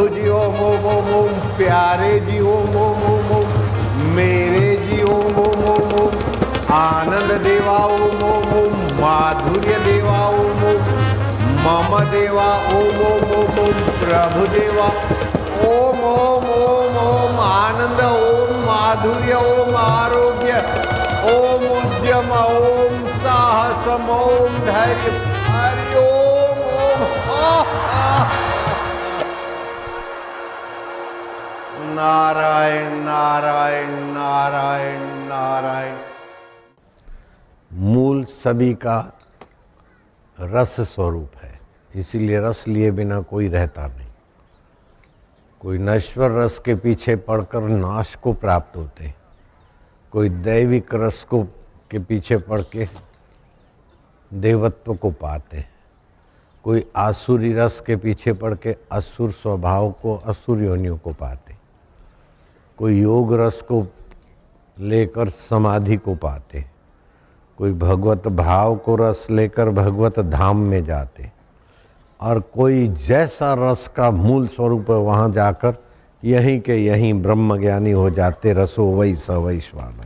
प्रभु जी ओम ओम ओम ओम प्यारे जी ओम ओम ओम ओम मेरे जी ओम ओम ओम ओम आनंद देवा ओम ओम ओम माधुर्य देवा ओम ओम मम देवा ओम ओम ओम ओम प्रभु देवा ओम ओम ओम ओम आनंद ओम माधुर्य ओम आरोग्य ओम उद्यम ओम साहसम ओम धैर्य हरि ओम ओम हा, हा। नारायण नारायण नारायण नारायण। मूल सभी का रस स्वरूप है। इसीलिए रस लिए बिना कोई रहता नहीं। कोई नश्वर रस के पीछे पड़कर नाश को प्राप्त होते कोई दैविक रस को के पीछे पड़ के देवत्व को पाते कोई आसुरी रस के पीछे पड़ के असुर स्वभाव को, असुर योनियों को पाते कोई योग रस को लेकर समाधि को पाते, कोई भगवत भाव को रस लेकर भगवत धाम में जाते, और कोई जैसा रस का मूल स्वरूप है वहाँ जाकर यहीं के यहीं ब्रह्म ज्ञानी हो जाते, रसो वही सवैश्वान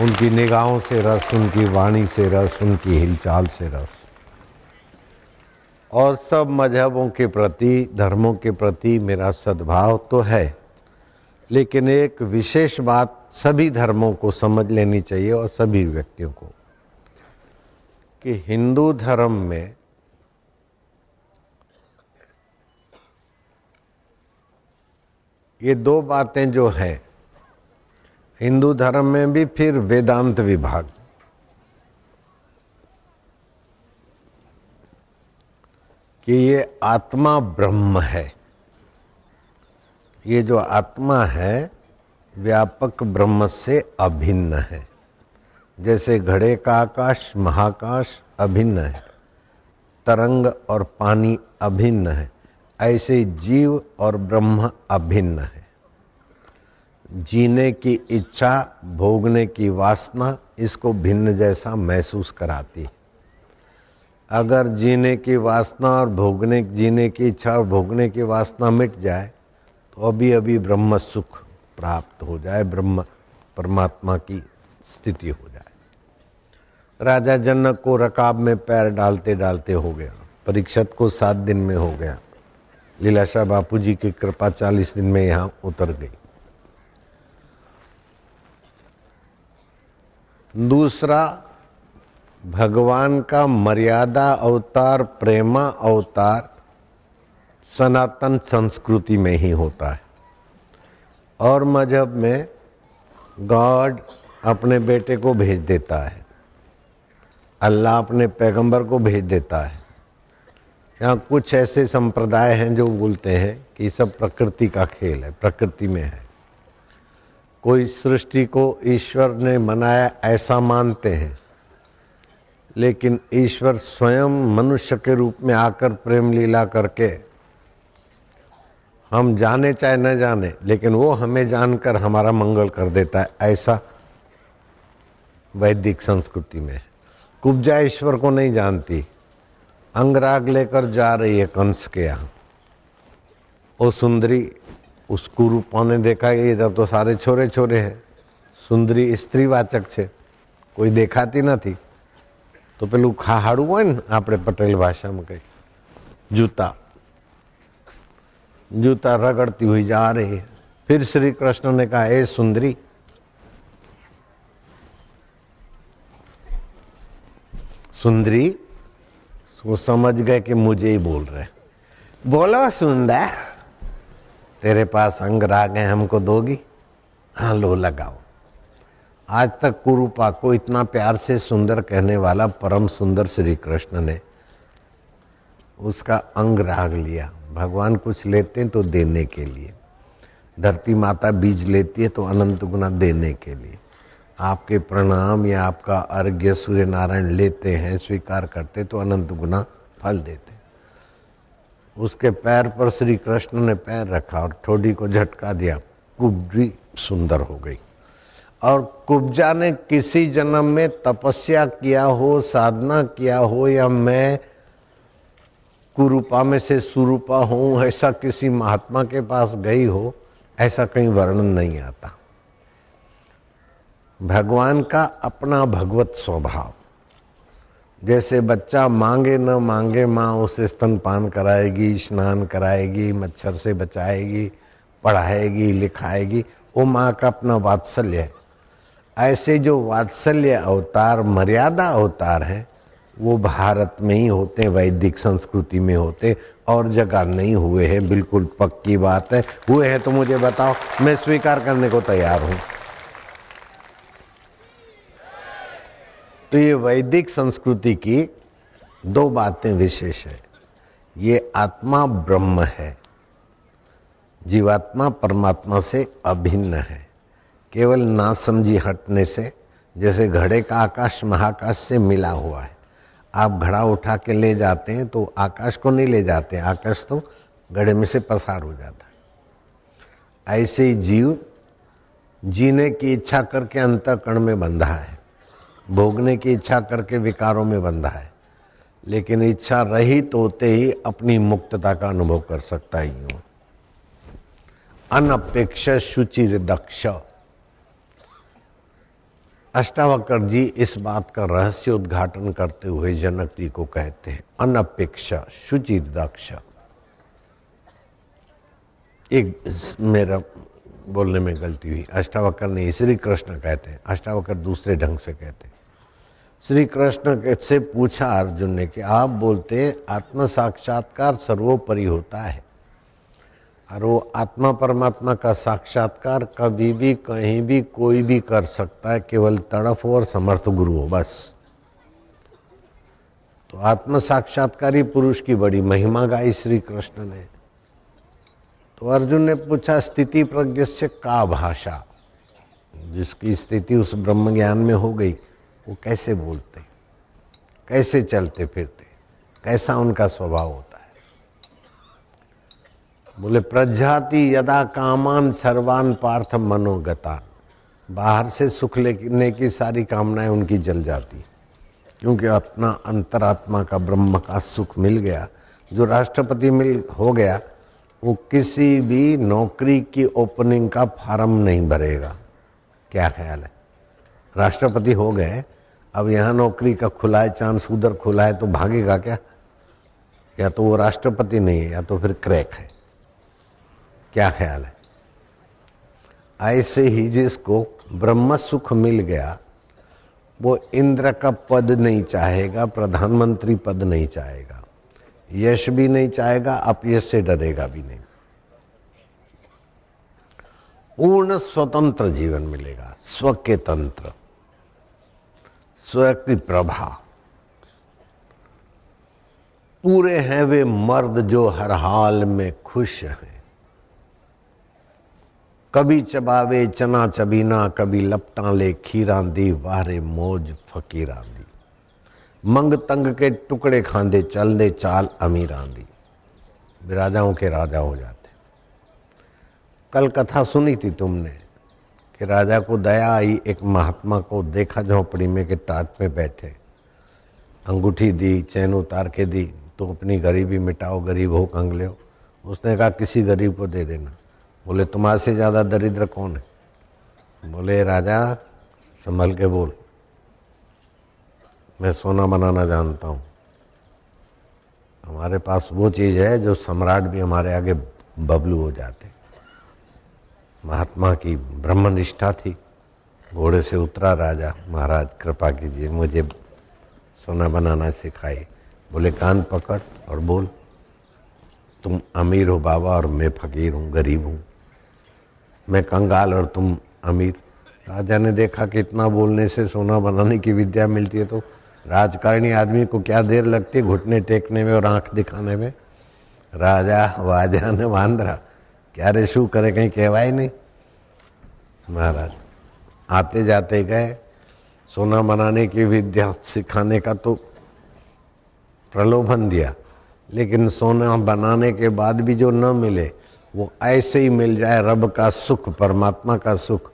उनकी निगाहों से रस, उनकी वाणी से रस, उनकी हिलचाल से रस। और सब मजहबों के प्रति, धर्मों के प्रति मेरा सद्भाव तो है। लेकिन एक विशेष बात सभी धर्मों को समझ लेनी चाहिए और सभी व्यक्तियों को, कि हिंदू धर्म में ये दो बातें जो है, हिंदू धर्म में भी फिर वेदांत विभाग। कि ये आत्मा ब्रह्म है। ये जो आत्मा है, व्यापक ब्रह्म से अभिन्न है। जैसे घड़े का आकाश, महाकाश अभिन्न है। तरंग और पानी अभिन्न है। ऐसे जीव और ब्रह्म अभिन्न है। जीने की इच्छा, भोगने की वासना इसको भिन्न जैसा महसूस कराती है। अगर जीने की वासना और भोगने, जीने की इच्छा और भोगने की वासना मिट जाए तो अभी अभी ब्रह्म सुख प्राप्त हो जाए, ब्रह्म परमात्मा की स्थिति हो जाए। राजा जनक को रकाब में पैर डालते डालते हो गया, परीक्षत को सात दिन में हो गया। लीलाशाह बापू जी की कृपा चालीस दिन में यहाँ उतर गई। दूसरा, भगवान का मर्यादा अवतार, प्रेमा अवतार सनातन संस्कृति में ही होता है। और मज़हब में गॉड अपने बेटे को भेज देता है। अल्लाह अपने पैगंबर को भेज देता है। यहाँ कुछ ऐसे संप्रदाय हैं जो बोलते हैं कि सब प्रकृति का खेल है, प्रकृति में है। कोई सृष्टि को ईश्वर ने मनाया ऐसा मानते हैं, लेकिन ईश्वर स्वयं मनुष्य के रूप में आकर प्रेम लीला करके हम जाने चाहे न जाने लेकिन वो हमें जानकर हमारा मंगल कर देता है ऐसा वैदिक संस्कृति में है कुब्जा ईश्वर को नहीं जानती अंगराग लेकर जा रही है कंस के यहां वो सुंदरी उस कुरूपा ने देखा ये जब तो सारे छोरे छोरे हैं સુંદરી સ્ત્રીવાચક છે કોઈ દેખાતી નથી તો પેલું ખાહાડું હોય ને આપણે પટેલ ભાષામાં કઈ जूता जूता रगड़ती हुई जा रही है। फिर श्री कृष्ण ने कहा, ए सुंदरी सुंदरी वो समझ गए कि मुझे ही बोल रहे बोलो सुंदर, तेरे पास अंग राग है, हमको दोगी। हाँ लो लगाओ। आज तक कुरूपा को इतना प्यार से सुंदर कहने वाला परम सुंदर श्री कृष्ण ने उसका अंग राग लिया। भगवान कुछ लेते हैं तो देने के लिए। धरती माता बीज लेती है तो अनंत गुना देने के लिए। आपके प्रणाम या आपका अर्घ्य सूर्य नारायण लेते हैं, स्वीकार करते तो अनंत गुना फल देते उसके पैर पर श्री कृष्ण ने पैर रखा और ठोडी को झटका दिया। कुब्जी सुंदर हो गई। और कुब्जा ने किसी जन्म में तपस्या किया हो, साधना किया हो या मैं कुरूपा में से सुरूपा हूँ, ऐसा किसी महात्मा के पास गई हो, ऐसा कहीं वर्णन नहीं आता। भगवान का अपना भगवत स्वभाव। जैसे बच्चा मांगे न मांगे, माँ उसे स्तनपान कराएगी, स्नान कराएगी, मच्छर से बचाएगी, पढ़ाएगी, लिखाएगी, वो माँ का अपना वात्सल्य है। ऐसे जो वात्सल्य अवतार, मर्यादा अवतार है वो भारत में ही होते, वैदिक संस्कृति में होते, और जगह नहीं हुए हैं। बिल्कुल पक्की बात है। हुए हैं तो मुझे बताओ, मैं स्वीकार करने को तैयार हूँ। तो ये वैदिक संस्कृति की दो बातें विशेष है। ये आत्मा ब्रह्म है। जीवात्मा परमात्मा से अभिन्न है। केवल ना समझी हटने से, जैसे घड़े का आकाश महाकाश से मिला हुआ है। आप घड़ा उठा के ले जाते हैं तो आकाश को नहीं ले जाते, आकाश तो घड़े में से पसार हो जाता है। ऐसे ही जीव जीने की इच्छा करके अंतकरण में बंधा है, भोगने की इच्छा करके विकारों में बंधा है, लेकिन इच्छा रहित होते ही अपनी मुक्तता का अनुभव कर सकता ही हूँ अनपेक्ष शुचिर दक्ष अष्टावकर जी इस बात का रहस्य उद्घाटन करते हुए जनक जी को कहते हैं, अनपेक्ष शुचिर दक्ष। एक मेरा बोलने में गलती हुई। अष्टावकर ने श्री कृष्ण कहते हैं, अष्टावकर दूसरे ढंग से कहते हैं। श्री कृष्ण से पूछा अर्जुन ने कि आप बोलते आत्म साक्षात्कार सर्वोपरि होता है। और वो आत्मा परमात्मा का साक्षात्कार कभी भी, कहीं भी, कोई भी कर सकता है, केवल तड़फ और समर्थ गुरु हो, बस। तो आत्म साक्षात्कारी पुरुष की बड़ी महिमा गाई श्री कृष्ण ने। तो अर्जुन ने पूछा, स्थिति प्रज्ञ से का भाषा? जिसकी स्थिति उस ब्रह्म ज्ञान में हो गई, वो कैसे बोलते? कैसे चलते फिरते? कैसा उनका स्वभाव होता? है बोले, प्रजाति यदा कामान सर्वान पार्थ मनोगतान बाहर से सुख लेने की सारी कामनाएँ उनकी जल जाती। क्योंकि अपना अंतरात्मा का ब्रह्म का सुख मिल गया, जो राष्ट्रपति मिल हो गया, वो किसी भी नौकरी की ओपनिंग का फार्म नहीं भरेगा। क्या ख्याल है? राष्ट्रपति हो गए, अब यहाँ नौकरी का खुला है चांस उधर खुला है तो भागेगा क्या? या तो वो राष्ट्रपति नहीं है, या तो फिर क्रैक है। क्या ख्याल है? ऐसे ही जिसको ब्रह्म सुख मिल गया, वो इंद्र का पद नहीं चाहेगा, प्रधानमंत्री पद नहीं चाहेगा। यश भी नहीं चाहेगा, अपयश से डरेगा भी नहीं। पूर्ण स्वतंत्र जीवन मिलेगा, स्व के तंत्र, स्व की प्रभा। पूरे हैं वे मर्द जो हर हाल में खुश हैं। कभी चबावे, चना चबीना, कभी लपटा ले खीरा दी, वारे मौज फकीरा दी। मंग तंग के टुकड़े खांदे चल दे चाल अमीर दी। राजाओं के राजा हो जाते। कल कथा सुनी थी तुमने कि राजा को दया आई, एक महात्मा को देखा, झोंपड़ी में के टाट में बैठे। अंगूठी दी, चैन उतार के दी तो अपनी गरीबी मिटाओ, गरीब हो, कंगले हो। उसने कहा, किसी गरीब को दे देना। बोले, तुम्हारे से ज़्यादा दरिद्र कौन है? बोले, राजा, संभल के बोल। मैं सोना बनाना जानता हूँ। हमारे पास वो चीज़ है जो सम्राट भी हमारे आगे बबलू हो जाते। महात्मा की ब्रह्म निष्ठा थी। घोड़े से उतरा राजा, महाराज, कृपा कीजिए, मुझे सोना बनाना सिखाई बोले, कान पकड़ और बोल। तुम अमीर हो बाबा और मैं फकीर हूँ, गरीब हूँ। मैं कंगाल और तुम अमीर। राजा ने देखा कि इतना बोलने से सोना बनाने की विद्या मिलती है तो राजकारणी आदमी को क्या देर लगती है घुटने टेकने में और आँख दिखाने में? राजा, वाजा ने वांद्रा, क्या रे शू करे, कहीं कहवाए नहीं। महाराज, आते जाते गए, सोना बनाने की विद्या सिखाने का तो प्रलोभन दिया, लेकिन सोना बनाने के बाद भी जो न मिले वो ऐसे ही मिल जाए रब का सुख, परमात्मा का सुख।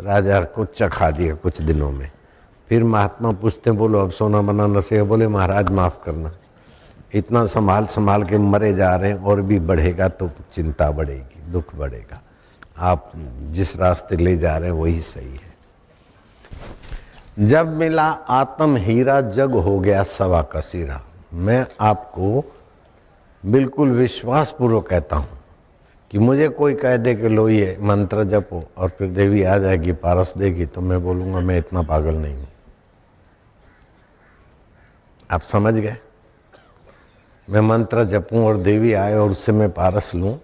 राजा को चखा दिया कुछ दिनों में। फिर महात्मा पूछते बोलो, अब सोना बनाना से बोले, महाराज, माफ़ करना। इतना संभाल संभाल के मरे जा रहे हैं, और भी बढ़ेगा तो चिंता बढ़ेगी, दुख बढ़ेगा। आप जिस रास्ते ले जा रहे हैं, वही सही है। जब मिला आत्म हीरा, जग हो गया सवा का सिरा। मैं आपको बिल्कुल विश्वास पूर्वक कहता हूँ कि मुझे कोई कह दे कि लो ये मंत्र जपो और फिर देवी आ जाएगी, पारस देगी तो मैं बोलूँगा, मैं इतना पागल नहीं हूँ। आप समझ गए? मैं मंत्र जपूं और देवी आए और उससे मैं पारस लूँ।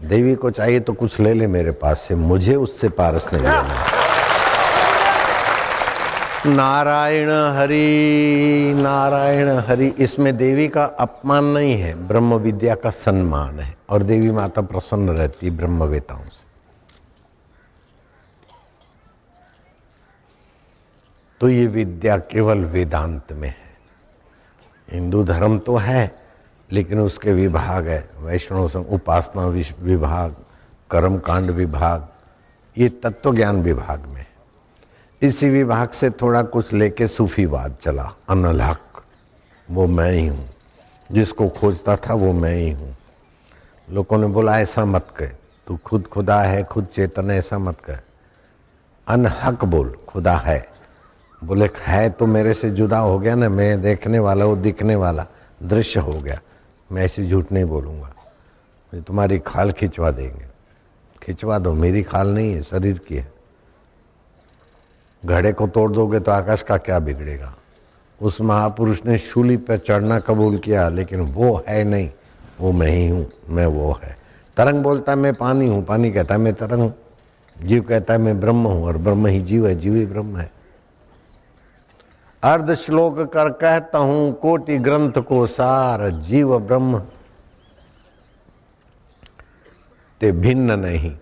देवी को चाहिए तो कुछ ले ले मेरे पास से, मुझे उससे पारस नहीं लेना। नारायण हरि नारायण हरि, इसमें देवी का अपमान नहीं है, ब्रह्म विद्या का सम्मान है, और देवी माता प्रसन्न रहती ब्रह्मवेताओं से। तो ये विद्या केवल वेदांत में है। हिंदू धर्म तो है, लेकिन उसके विभाग है, वैष्णव संघ, उपासना विभाग, कर्मकांड विभाग, ये तत्व ज्ञान विभाग में इसी विभाग से थोड़ा कुछ लेके सूफीवाद चला, अनल हक। वो मैं ही हूँ। जिसको खोजता था वो मैं ही हूँ। लोगों ने बोला, ऐसा मत कह। तू खुद खुदा है, खुद चेतन है, ऐसा मत कह। अनहक बोल, खुदा है। बोले, है तो मेरे से जुदा हो गया ना, मैं देखने वाला वो दिखने वाला। दृश्य हो गया। मैं ऐसी झूठ नहीं बोलूँगा। तुम्हारी खाल खिंचवा देंगे। खिंचवा दो, मेरी खाल नहीं है, शरीर की है। घड़े को तोड़ दोगे तो आकाश का क्या बिगड़ेगा? उस महापुरुष ने शूली पर चढ़ना कबूल किया, लेकिन वो है नहीं। वो मैं ही हूँ, मैं वो है। तरंग बोलता है, मैं पानी हूँ। पानी कहता है, मैं तरंग हूँ। जीव कहता है, मैं ब्रह्म हूँ, और ब्रह्म ही जीव है, जीव ही ब्रह्म है। अर्ध श्लोक कर कहता हूँ, कोटि ग्रंथ को सार जीव ब्रह्म। ते भिन्न नहीं।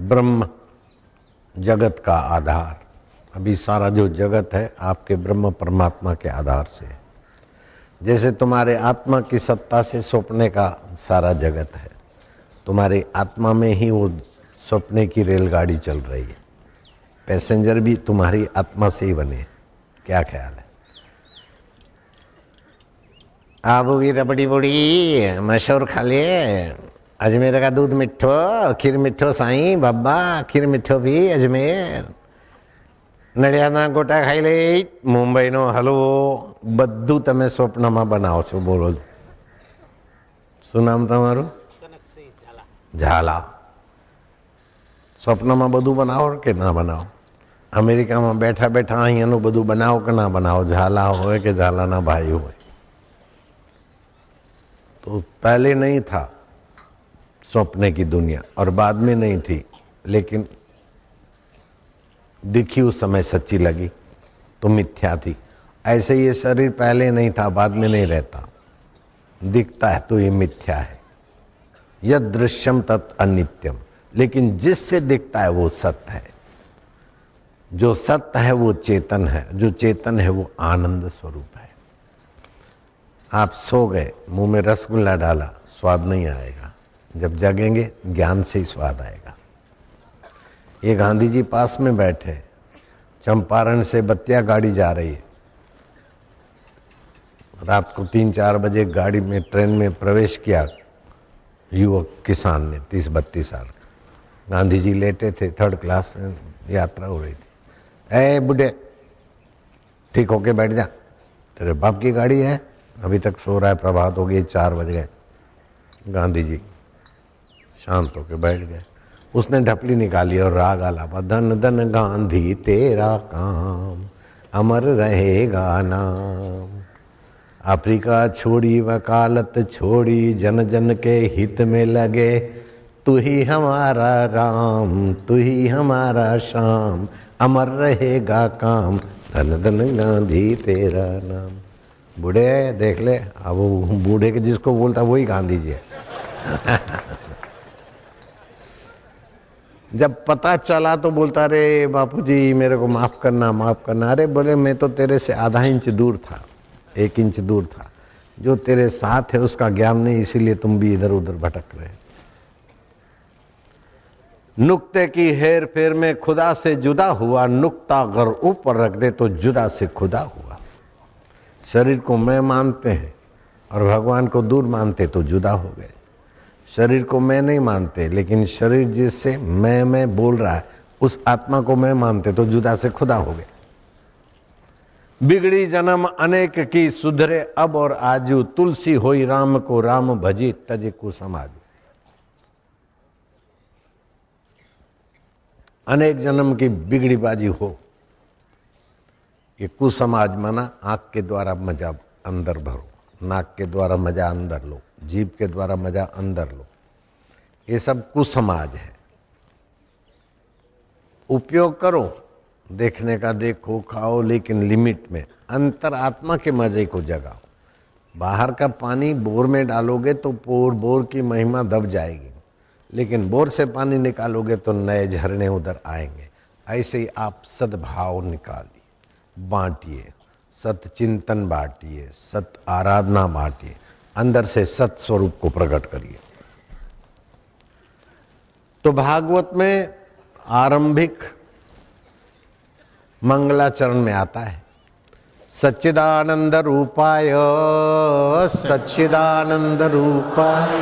ब्रह्म जगत का आधार। अभी सारा जो जगत है, आपके ब्रह्म परमात्मा के आधार से। जैसे तुम्हारे आत्मा की सत्ता से सपने का सारा जगत है, तुम्हारी आत्मा में ही वो सपने की रेलगाड़ी चल रही है। पैसेंजर भी तुम्हारी आत्मा से ही बने क्या ख्याल है? आबू की रबड़ी बुड़ी, मशहूर खा लिए। अजमेर का दूध मिठो खीर मिठो साई बाबा खीर मिठो भी अजमेर નડિયાના ગોટા ખાઈ લે મુંબઈનો હલવો બધું તમે સ્વપ્નમાં બનાવો છો બોલો શું નામ તમારું ઝાલા સ્વપ્નમાં બધું બનાવો કે ના બનાવો અમેરિકામાં બેઠા બેઠા અહીંયાનું બધું બનાવો કે ના બનાવો ઝાલા હોય કે ઝાલાના ભાઈ હોય तो पहले नहीं था सपने की दुनिया, और बाद में नहीं थी, लेकिन दिखी उस समय सच्ची लगी तो मिथ्या थी। ऐसे ये शरीर पहले नहीं था, बाद में नहीं रहता। दिखता है तो ये मिथ्या है। यद दृश्यम तत् अनित्यम। लेकिन जिससे दिखता है वो सत्य है। जो सत्य है वो चेतन है, जो चेतन है वो आनंद स्वरूप है। आप सो गए, मुँह में रसगुल्ला डाला, स्वाद नहीं आएगा। जब जगेंगे, ज्ञान से ही स्वाद आएगा। ये गांधी जी पास में बैठे, चंपारण से बत्तिया गाड़ी जा रही है। रात को तीन चार बजे गाड़ी में, ट्रेन में प्रवेश किया, युवक किसान ने तीस बत्तीस साल। गांधी जी लेटे थे थर्ड क्लास में यात्रा हो रही थी। ए, बुढ़े, ठीक होके बैठ जा। तेरे बाप की गाड़ी है? अभी तक सो रहा है, प्रभात हो गई, चार बज गए। गांधी जी शांत होके बैठ गए। उसने ढपली निकाली और राग आलापा धन धन गांधी तेरा काम, अमर रहेगा नाम। अफ्रीका छोड़ी, वकालत छोड़ी, जन जन के हित में लगे। तू ही हमारा राम, तू ही हमारा शाम, अमर रहेगा काम, धन धन गांधी तेरा नाम। बूढ़े, देख ले, अब बूढ़े के जिसको बोलता वही गांधी जी है। जब पता चला तो बोलता रे बापू जी मेरे को माफ़ करना माफ़ करना। अरे बोले, मैं तो तेरे से आधा इंच दूर था, एक इंच दूर था। जो तेरे साथ है उसका ज्ञान नहीं, इसीलिए तुम भी इधर उधर भटक रहे नुक्ते की हेर फेर में खुदा से जुदा हुआ, नुक्ता अगर ऊपर रख दे तो जुदा से खुदा हुआ। शरीर को मैं मानते हैं और भगवान को दूर मानते तो जुदा हो गए। शरीर को मैं नहीं मानते, लेकिन शरीर जिससे मैं मैं बोल रहा है, उस आत्मा को मैं मानते तो जुदा से खुदा हो गया। बिगड़ी जन्म अनेक की सुधरे, अब और आजू तुलसी होई राम को राम भजी तज को समाज अनेक जन्म की बिगड़ी बाजी हो, ये कुसमाज माना, आँख के द्वारा मज़ा अंदर भरो, नाक के द्वारा मज़ा अंदर लो। जीव के द्वारा मज़ा अंदर लो। ये सब कुसमाज है। उपयोग करो, देखने का देखो, खाओ, लेकिन लिमिट में अंतर आत्मा के मज़े को जगाओ। बाहर का पानी बोर में डालोगे तो बोर बोर की महिमा दब जाएगी। लेकिन बोर से पानी निकालोगे तो नए झरने उधर आएँगे। ऐसे ही आप सद्भाव निकालिए, बांटिए सत चिंतन बांटिए, सत आराधना बांटिए। अंदर से सत स्वरूप को प्रकट करिए। तो भागवत में आरंभिक मंगलाचरण में आता है। सच्चिदानंद रूपाय सच्चिदानंद रूपाय।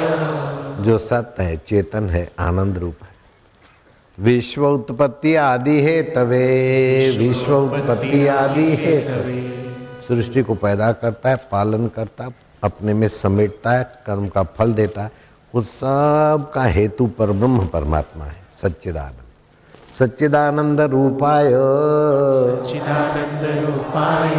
जो सत्य है, चेतन है, आनंद रूप है। विश्व उत्पत्ति आदि है तवे, विश्व उत्पत्ति आदि है तवे। सृष्टि को पैदा करता है, पालन करता अपने में समेटता है कर्म का फल देता है। उस सब का हेतु पर ब्रह्म परमात्मा है सच्चिदानंद। सच्चिदानंद रूपाय। सच्चिदानंद रूपाय।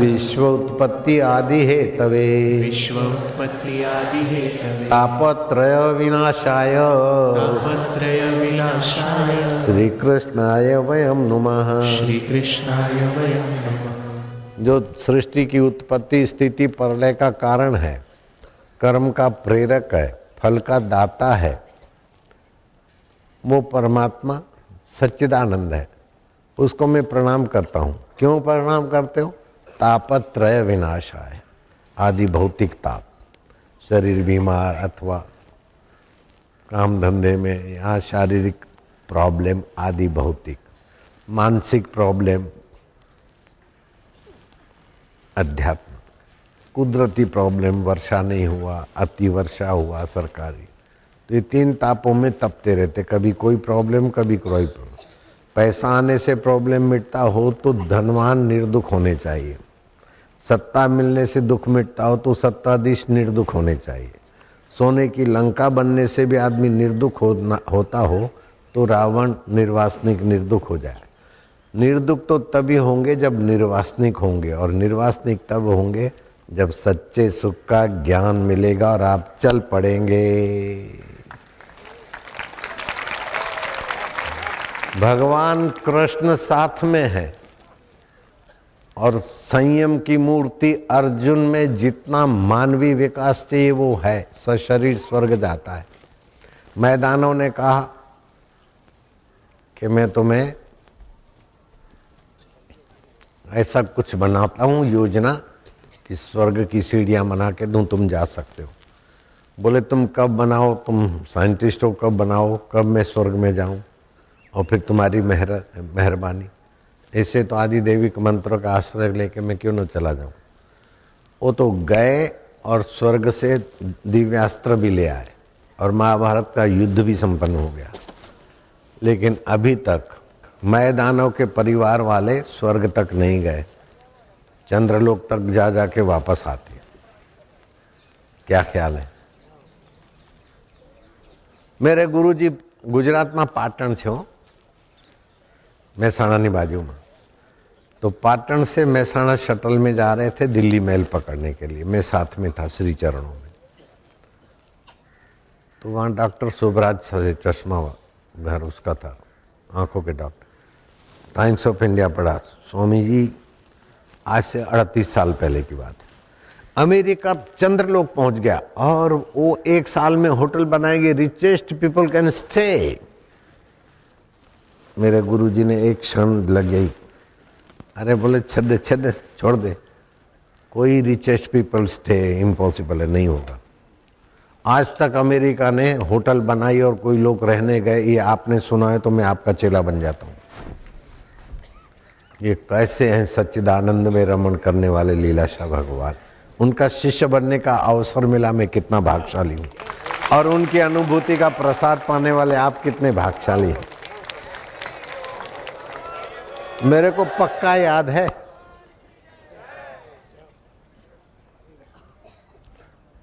विश्व उत्पत्ति आदि हे तवे। विश्व उत्पत्ति आदि हे तवे। तापत्रय विनाशाय। तापत्रय विनाशाय। श्री कृष्णाय वयम नुमः। श्री कृष्णाय वयं नमः। जो सृष्टि की उत्पत्ति स्थिति प्रलय का कारण है, कर्म का प्रेरक है, फल का दाता है, वो परमात्मा सच्चिदानंद है। उसको मैं प्रणाम करता हूँ। क्यों प्रणाम करते हो? तापत्रय विनाश है आदि भौतिक ताप। शरीर बीमार अथवा काम धंधे में यहाँ शारीरिक प्रॉब्लम आदि भौतिक। मानसिक प्रॉब्लम अध्यात्म। कुदरती प्रॉब्लम वर्षा नहीं हुआ, अति वर्षा हुआ सरकारी। तो ये तीन तापों में तपते रहते, कभी कोई प्रॉब्लम कभी कोई प्रॉब्लम पैसा आने से प्रॉब्लम मिटता हो तो धनवान निर्दुख होने चाहिए। सत्ता मिलने से दुख मिटता हो तो सत्ताधीश निर्दुख होने चाहिए। सोने की लंका बनने से भी आदमी निर्दुख होता हो तो रावण निर्वासनिक निर्दुख हो जाए। निर्दुख तो तभी होंगे जब निर्वासनिक होंगे, और निर्वासनिक तब होंगे जब सच्चे सुख का ज्ञान मिलेगा और आप चल पड़ेंगे। भगवान कृष्ण साथ में है, और संयम की मूर्ति अर्जुन में जितना मानवीय विकास चाहिए वो है, सशरीर स्वर्ग जाता है। मैदानों ने कहा कि मैं तुम्हें ऐसा कुछ बनाता हूँ, योजना कि स्वर्ग की सीढ़ियाँ बना के दूँ, तुम जा सकते हो। बोले, तुम कब बनाओ? तुम साइंटिस्ट हो, कब बनाओ? कब मैं स्वर्ग में जाऊँ? और फिर तुम्हारी मेहर, मेहरबानी। ऐसे तो आदि देवी के मंत्रों का आश्रय लेके मैं क्यों न चला जाऊँ? वो तो गए और स्वर्ग से दिव्यास्त्र भी ले आए और महाभारत का युद्ध भी संपन्न हो गया। लेकिन अभी तक मैदानों के परिवार वाले स्वर्ग तक नहीं गए चंद्रलोक तक जा जाके वापस आते क्या ख्याल है मेरे गुरुजी ગુજરાતમાં પાટણ છો મહેસાણાની બાજુમાં तो पाटन से मेहसाणा शटल में जा रहे थे दिल्ली मेल पकड़ने के लिए मैं साथ में था श्री चरणों में तो वहां डॉक्टर शुभराज चश्मा घर उसका था आंखों के डॉक्टर टाइम्स ऑफ़ इंडिया पढ़ा स्वामी जी आज से अड़तीस साल पहले की बात है। अमेरिका चंद्रलोक पहुँच गया और वो एक साल में होटल बनाएँगे रिचेस्ट पीपल कैन स्टे मेरे गुरुजी ने एक क्षण लग गई। अरे बोले, छद छद छोड़ दे। कोई रिचेस्ट पीपल स्टे इम्पॉसिबल है, नहीं होगा। आज तक अमेरिका ने होटल बनाई और कोई लोग रहने गए, ये आपने सुना है तो मैं आपका चेला बन जाता हूँ। ये कैसे हैं सच्चिदानंद में रमण करने वाले लीलाशाह भगवान? उनका शिष्य बनने का अवसर मिला, मैं कितना भागशाली हूँ। और उनकी अनुभूति का प्रसाद पाने वाले आप कितने भागशाली हैं। मेरे को पक्का याद है,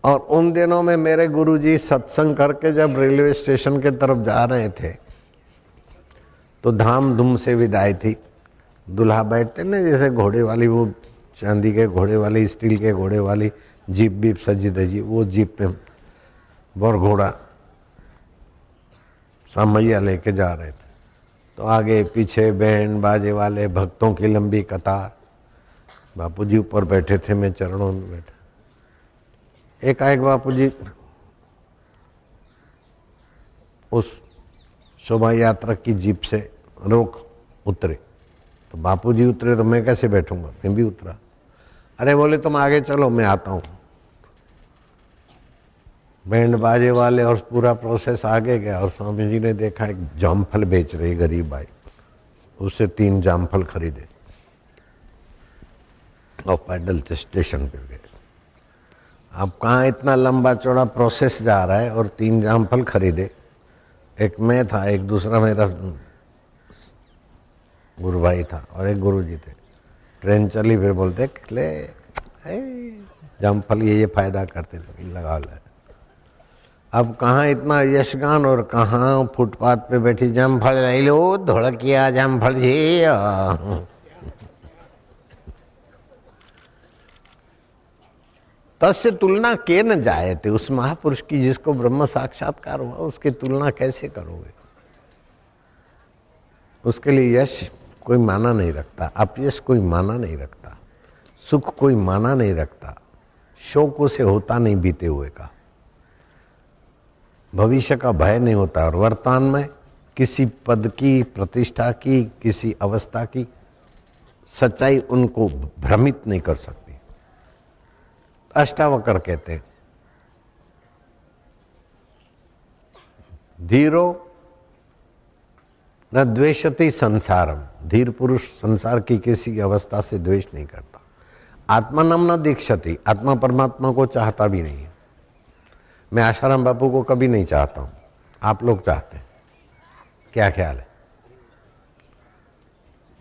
और उन दिनों में मेरे गुरुजी सत्संग करके जब रेलवे स्टेशन के तरफ़ जा रहे थे तो धाम धूम से विदाई थी। दुल्हा बैठते ना, जैसे घोड़े वाली, वो चांदी के घोड़े वाली, स्टील के घोड़े वाली, जीप बीप सजी दजी वो जीप पे बोर घोड़ा सामैया लेके जा रहे थे। तो आगे पीछे बैंड बाजे वाले, भक्तों की लंबी कतार। बापू जी ऊपर बैठे थे, मैं चरणों में बैठा। एक बापू जी उस शोभा यात्रा की जीप से रोक उतरे। तो बापू जी उतरे तो मैं कैसे बैठूँगा? मैं भी उतरा। अरे बोले, तुम आगे चलो, मैं आता हूँ। बैंड बाजे वाले और पूरा प्रोसेस आगे गया और स्वामी जी ने देखा एक जामफल बेच रही गरीब भाई। उससे तीन जामफल खरीदे। और पैदल स्टेशन पे गए। अब कहा इतना लंबा चौड़ा प्रोसेस जा रहा है और तीन जामफल खरीदे? एक मैं था, एक दूसरा मेरा गुरु भाई था और एक गुरु जी थे। ट्रेन चली, फिर बोलते, ले जामफल, ये ये फ़ायदा करते लगा ले। अब कहा इतना यशगान और कहा फुटपाथ पे बैठी जामफल? ले लो, धोड़किया जामफल जी तस्य तुलना के न जाए थे, उस महापुरुष की जिसको ब्रह्म साक्षात्कार हुआ, उसकी तुलना कैसे करोगे? उसके लिए यश कोई माना नहीं रखता, अपयश कोई माना नहीं रखता, सुख कोई माना नहीं रखता, शोक उसे होता नहीं बीते हुए का। भविष्य का भय नहीं होता, और वर्तमान में किसी पद की, प्रतिष्ठा की, किसी अवस्था की सच्चाई उनको भ्रमित नहीं कर सकती। अष्टावकर कहते हैं, धीरो न द्वेषति संसारम। धीर पुरुष संसार की किसी अवस्था से द्वेष नहीं करता। आत्मा नम न दीक्षति, आत्मा परमात्मा को चाहता भी नहीं है। मैं आशाराम बापू को कभी नहीं चाहता हूँ। आप लोग चाहते हैं। क्या ख्याल है?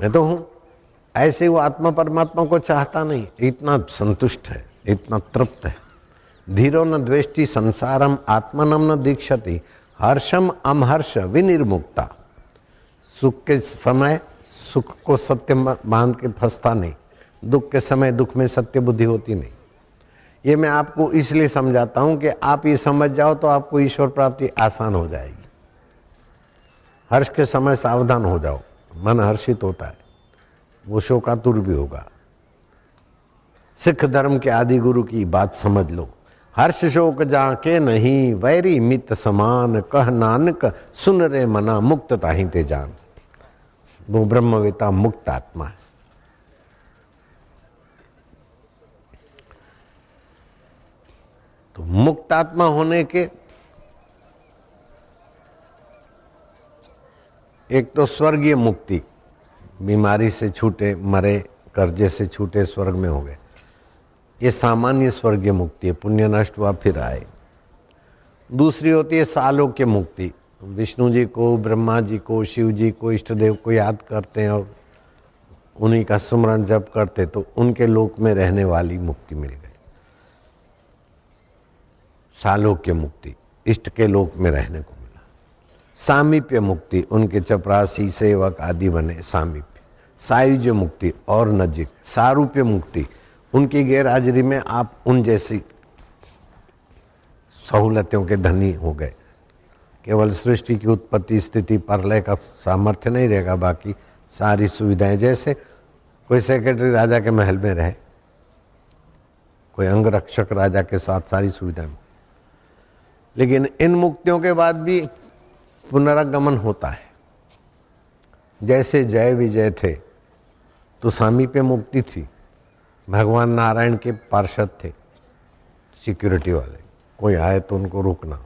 मैं तो हूँ। ऐसे वो आत्मा परमात्मा को चाहता नहीं। इतना संतुष्ट है, इतना तृप्त है। धीरो न द्वेष्टि संसारम आत्मनम न दीक्षति। हर्षम अमहर्ष विनिर्मुक्ता। सुख के समय सुख को सत्य मान के फंसता नहीं। दुख के समय दुख में सत्य बुद्धि होती नहीं। ये मैं आपको इसलिए समझाता हूँ कि आप ये समझ जाओ तो आपको ईश्वर प्राप्ति आसान हो जाएगी। हर्ष के समय सावधान हो जाओ। मन हर्षित होता है। वो शोकातुर भी होगा। सिख धर्म के आदि गुरु की बात समझ लो। हर्ष शोक जाके नहीं, वैरी मित समान, कह नानक, सुन रे मना, मुक्त ताही ते जान। वो ब्रह्मवेता मुक्त आत्मा। है तो मुक्त आत्मा होने के एक तो स्वर्गीय मुक्ति, बीमारी से छूटे, मरे, कर्जे से छूटे, स्वर्ग में हो गए। ये सामान्य स्वर्गीय मुक्ति है, पुण्य नष्ट हुआ, फिर आए। दूसरी होती है सालोक्य मुक्ति विष्णु जी को, ब्रह्मा जी को, शिव जी को इष्ट देव को याद करते हैं और उन्हीं का स्मरण जब करते तो उनके लोक में रहने वाली मुक्ति मिल गई। सालोक्य मुक्ति, इष्ट के लोक में रहने को मिला। सामीप्य मुक्ति, उनके चपरासी सेवक आदि बने सामीप्य। सायुज्य मुक्ति और नजीक, सारूप्य मुक्ति, उनकी गैरहाजिरी में आप उन जैसी सहूलतों के धनी हो गए। केवल सृष्टि की उत्पत्ति स्थिति परलय का सामर्थ्य नहीं रहेगा, बाकी सारी सुविधाएँ जैसे कोई सेक्रेटरी राजा के महल में रहे, कोई अंगरक्षक राजा के साथ सारी सुविधाएँ। लेकिन इन मुक्तियों के बाद भी पुनरागमन होता है। जैसे जय विजय थे तो स्वामी पे मुक्ति थी। भगवान नारायण के पार्षद थे सिक्योरिटी वाले। कोई आए तो उनको रुकना।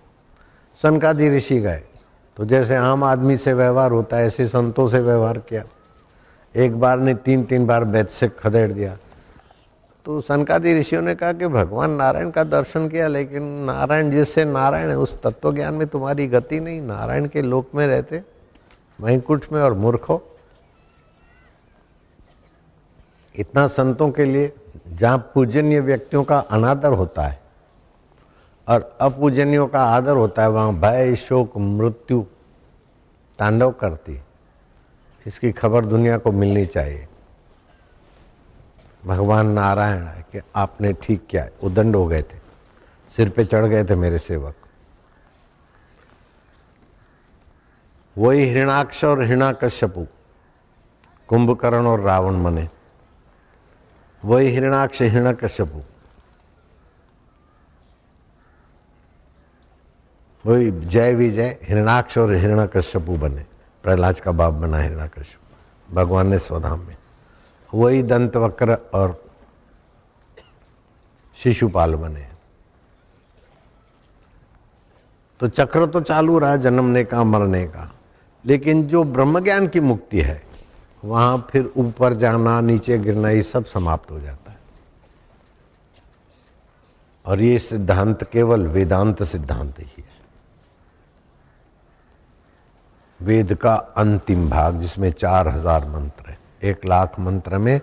सनकादि ऋषि गए। तो जैसे आम आदमी से व्यवहार होता है, ऐसे संतों से व्यवहार किया। एक बार ने तीन तीन बार बैत से खदेड़ दिया। तो सनकादि ऋषियों ने कहा कि भगवान नारायण का दर्शन किया, लेकिन नारायण जिससे नारायण है, उस तत्व ज्ञान में तुम्हारी गति नहीं। नारायण के लोक में रहते वैकुंठ में और मूर्ख इतना संतों के लिए जहाँ पूजनीय व्यक्तियों का अनादर होता है और अपूजनियों का आदर होता है, वहाँ भय, शोक, मृत्यु, तांडव करती इसकी खबर दुनिया को मिलनी चाहिए। भगवान नारायण है कि आपने ठीक किया, उदंड हो गए थे। सिर पे चढ़ गए थे मेरे सेवक। वही हृणाक्ष और हिरणाकश्यपु कुंभकर्ण और रावण मने। वही हिरणाक्ष हिरण्यकश्यपु वही जय विजय, हिरणाक्ष और हिरण्यकश्यपु बने। प्रहलाद का बाप बना हिरण्यकश्यप भगवान ने स्वधाम में। वही दंत वक्र और शिशुपाल बने। तो चक्र तो चालू रहा जन्मने का मरने का लेकिन जो ब्रह्म ज्ञान की मुक्ति है, वहाँ फिर ऊपर जाना, नीचे गिरना, ये सब समाप्त हो जाता है। और ये सिद्धांत केवल वेदांत सिद्धांत ही है। वेद का अंतिम भाग, जिसमें चार हज़ार मंत्र है। एक लाख मंत्र में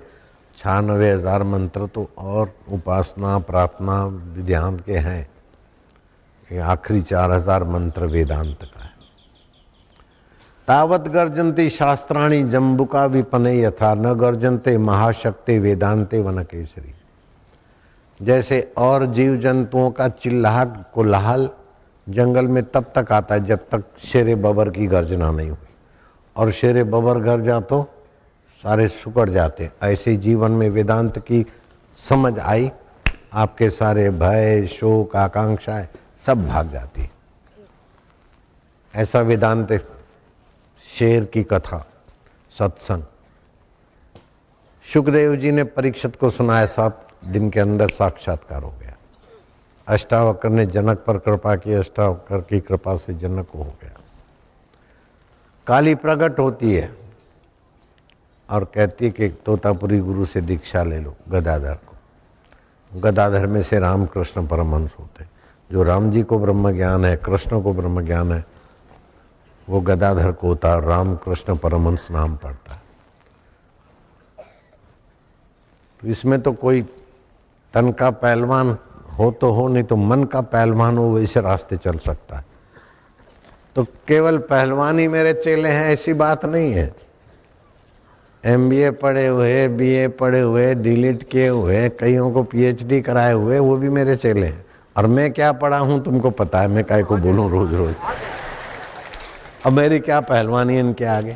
छियानवे हज़ार मंत्र तो और उपासना, प्रार्थना विध्यान के हैं। आखिरी चार हज़ार मंत्र वेदांत का है। तावत गर्जंती शास्त्राणी जम्बुका विपने यथा, न गर्जनते महाशक्ति वेदांते वन केसरी जैसे और जीव जंतुओं का चिल्लाहट, कोलाहल जंगल में तब तक आता है जब तक शेर बबर की गर्जना नहीं हुई। और शेर बबर गर्जा तो सारे सुकड़ जाते। ऐसे जीवन में वेदांत की समझ आई, आपके सारे भय, शोक, आकांक्षाएँ सब भाग जाती ऐसा वेदांत शेर की कथा, सत्संग। सुखदेव जी ने परीक्षित को सुनाया सात दिन के अंदर साक्षात्कार हो गया। अष्टावक्र ने जनक पर कृपा की, अष्टावक्र की कृपा से जनक हो गया। काली प्रकट होती है और कहती है कि तोतापुरी गुरु से दीक्षा ले लो, गदाधर को। गदाधर में से रामकृष्ण परमहंस होते। जो राम जी को ब्रह्म ज्ञान है, कृष्ण को ब्रह्म ज्ञान है, वो गदाधर को होता राम कृष्ण परमहंस नाम पड़ता है। तो इसमें तो कोई तन का पहलवान हो तो हो, नहीं तो मन का पहलवान हो वैसे रास्ते चल सकता है। तो केवल पहलवान ही मेरे चेले हैं, ऐसी बात नहीं है। एमबीए पढ़े हुए बीए पढ़े हुए डिलीट किए हुए, कईयों को पीएचडी कराए हुए, वो भी मेरे चेले हैं। और मैं क्या पढ़ा हूँ, तुमको पता है, मैं काय को बोलूँ रोज रोज अब मेरी क्या पहलवानी इनके आगे।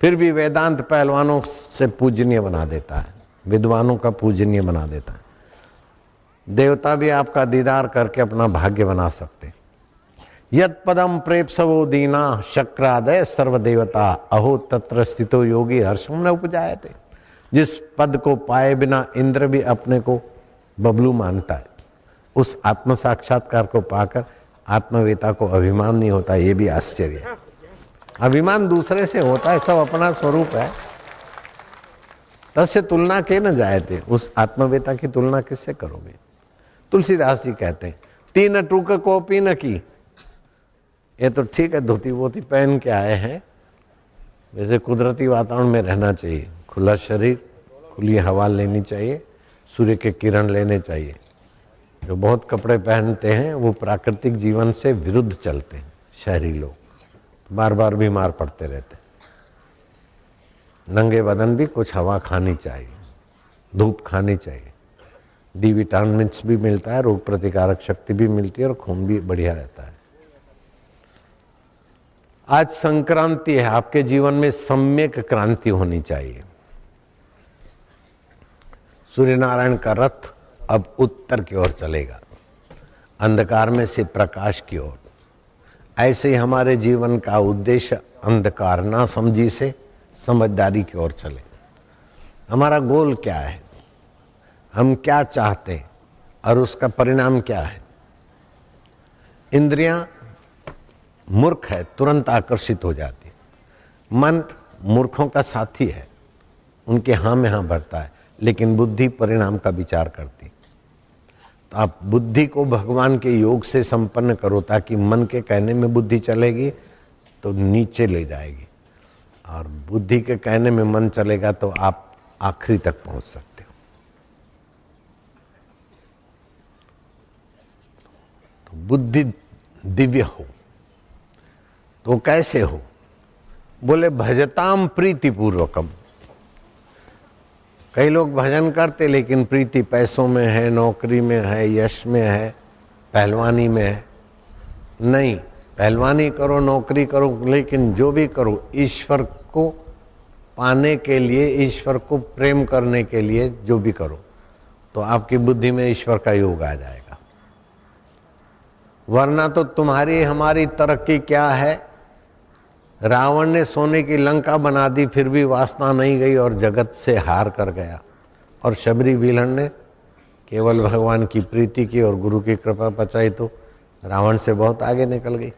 फिर भी वेदांत पहलवानों से पूजनीय बना देता है, विद्वानों का पूजनीय बना देता है। देवता भी आपका दीदार करके अपना भाग्य बना सकते यद पदम प्रेप सवो दीना शक्रादय सर्वदेवता, अहो तत्र स्थितो योगी हर्षम ने उपजाए थे जिस पद को पाए बिना इंद्र भी अपने को बबलू मानता है, उस आत्म साक्षात्कार को पाकर आत्मवेता को अभिमान नहीं होता, ये भी आश्चर्य है। अभिमान दूसरे से होता है, सब अपना स्वरूप है। तस्य तुलना के न जाए थे उस आत्मवेता की तुलना किससे करोगे? तुलसीदास जी कहते हैं तीन टूक को पीन की। ये तो ठीक है धोती वोती पहन के आए हैं। वैसे कुदरती वातावरण में रहना चाहिए। खुला शरीर, खुली हवा लेनी चाहिए, सूर्य के किरण लेने चाहिए। जो बहुत कपड़े पहनते हैं, वो प्राकृतिक जीवन से विरुद्ध चलते हैं, शहरी लोग। बार बार बीमार पड़ते रहते नंगे बदन भी कुछ हवा खानी चाहिए, धूप खानी चाहिए। डी विटामिन भी मिलता है, रोग प्रतिकारक शक्ति भी मिलती है और खून भी बढ़िया रहता है। आज संक्रांति है, आपके जीवन में सम्यक क्रांति होनी चाहिए। सूर्यनारायण का रथ अब उत्तर की ओर चलेगा, अंधकार में से प्रकाश की ओर। ऐसे ही हमारे जीवन का उद्देश्य अंधकार ना समझी से समझदारी की ओर चले। हमारा गोल क्या है? हम क्या चाहते हैं और उसका परिणाम क्या है? इंद्रियाँ मूर्ख है, तुरंत आकर्षित हो जाती मन मूर्खों का साथी है, उनके हाँ में हाँ भरता है, लेकिन बुद्धि परिणाम का विचार करती तो आप बुद्धि को भगवान के योग से संपन्न करो, ताकि मन के कहने में बुद्धि चलेगी तो नीचे ले जाएगी। और बुद्धि के कहने में मन चलेगा तो आप आखिरी तक पहुँच सकते तो बुद्धि दिव्य हो। तो कैसे हो? बोले, भजताम प्रीति पूर्वकम कई लोग भजन करते, लेकिन प्रीति पैसों में है, नौकरी में है, यश में है, पहलवानी में है। नहीं, पहलवानी करो, नौकरी करो, लेकिन जो भी करो, ईश्वर को पाने के लिए, ईश्वर को प्रेम करने के लिए जो भी करो तो आपकी बुद्धि में ईश्वर का योग आ जाएगा। वरना तो तुम्हारी, हमारी तरक्की क्या है? रावण ने सोने की लंका बना दी, फिर भी वासना नहीं गई और जगत से हार कर गया। और शबरी विलन ने केवल भगवान की प्रीति की और गुरु की कृपा बचाई तो रावण से बहुत आगे निकल गई।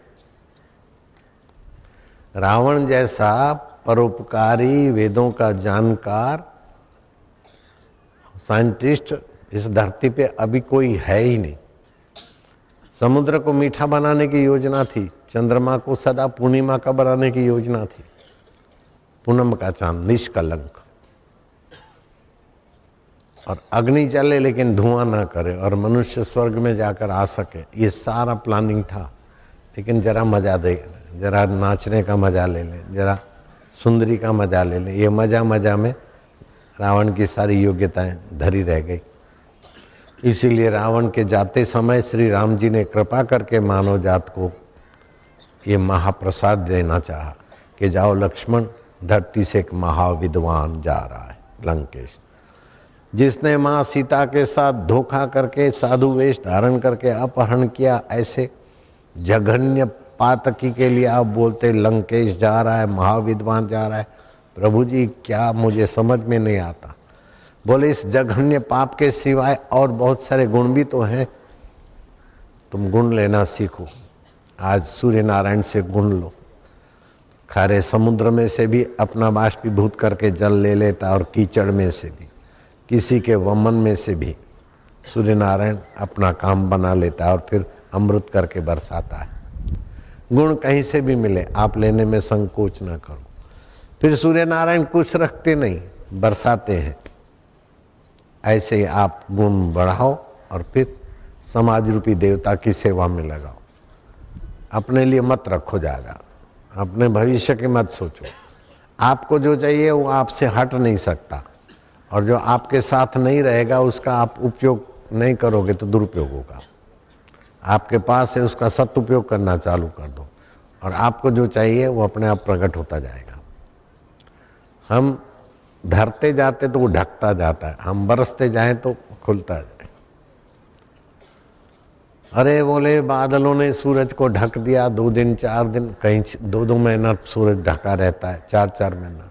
रावण जैसा परोपकारी वेदों का जानकार, साइंटिस्ट इस धरती पे अभी कोई है ही नहीं। समुद्र को मीठा बनाने की योजना थी, चंद्रमा को सदा पूर्णिमा का बनाने की योजना थी। पूनम का चाँद, निष्कलंक। और अग्नि चले लेकिन धुआँ ना करे और मनुष्य स्वर्ग में जाकर आ सके, ये सारा प्लानिंग था। लेकिन जरा मज़ा दे, जरा नाचने का मज़ा ले ले, जरा सुंदरी का मज़ा ले ले। ये मज़ा मज़ा में रावण की सारी योग्यताएँ धरी रह गई। इसीलिए रावण के जाते समय श्री राम जी ने कृपा करके मानव जात को ये महाप्रसाद देना चाहा कि जाओ लक्ष्मण, धरती से एक महाविद्वान जा रहा है, लंकेश। जिसने माँ सीता के साथ धोखा करके, साधु वेश धारण करके अपहरण किया, ऐसे जघन्य पातकी के लिए आप बोलते, लंकेश जा रहा है, महाविद्वान जा रहा है। प्रभु जी, क्या मुझे समझ में नहीं आता? बोले, इस जघन्य पाप के सिवाय और बहुत सारे गुण भी तो हैं। तुम गुण लेना सीखो। आज सूर्य नारायण से गुण लो। खारे समुद्र में से भी अपना बाष्पीभूत करके जल ले लेता और कीचड़ में से भी, किसी के वमन में से भी। सूर्य नारायण अपना काम बना लेता है और फिर अमृत करके बरसाता है। गुण कहीं से भी मिले, आप लेने में संकोच ना करो। फिर सूर्य नारायण कुछ रखते नहीं, बरसाते हैं। ऐसे ही आप गुण बढ़ाओ और फिर समाज रूपी देवता की सेवा में लगाओ। अपने लिए मत रखो ज़्यादा। अपने भविष्य की मत सोचो। आपको जो चाहिए वो आपसे हट नहीं सकता। और जो आपके साथ नहीं रहेगा, उसका आप उपयोग नहीं करोगे तो दुरुपयोग होगा। आपके पास है, उसका सदउपयोग करना चालू कर दो। और आपको जो चाहिए वो अपने आप प्रकट होता जाएगा। हम धरते जाते तो वो ढकता जाता है। हम बरसते जाए तो खुलता जाए। अरे बोले, बादलों ने सूरज को ढक दिया, दो दिन, चार दिन, कहीं दो दो महीना सूरज ढका रहता है, चार चार महीना,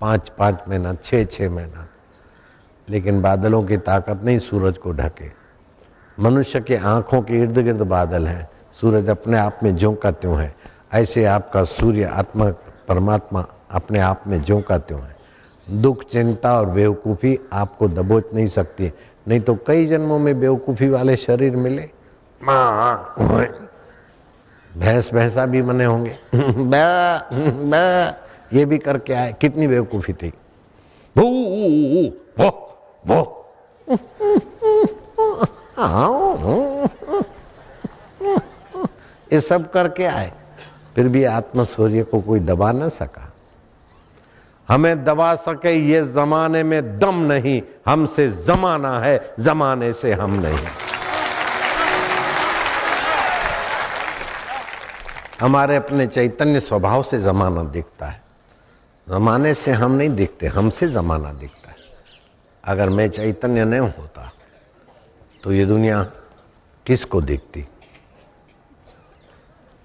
पाँच पाँच महीना, छह छह महीना। लेकिन बादलों की ताकत नहीं सूरज को ढके। मनुष्य के आँखों के इर्द गिर्द बादल हैं। सूरज अपने आप में ज्यों का त्यों है। ऐसे आपका सूर्य आत्मा, परमात्मा अपने आप में ज्यों का त्यों है। दुख चिंता और बेवकूफ़ी आपको दबोच नहीं सकती। नहीं तो कई जन्मों में बेवकूफ़ी वाले शरीर मिले। भैंस भैंसा भी मने होंगे। ये भी करके आए। कितनी बेवकूफ़ी थी। वो वो वो ये सब करके आए। फिर भी आत्म सूर्य को कोई दबा ना सका। हमें दबा सके ये जमाने में दम नहीं, हमसे जमाना है, जमाने से हम नहीं। हमारे अपने चैतन्य स्वभाव से जमाना दिखता है। जमाने से हम नहीं दिखते, हमसे जमाना दिखता है। अगर मैं चैतन्य नहीं होता तो ये दुनिया किसको दिखती?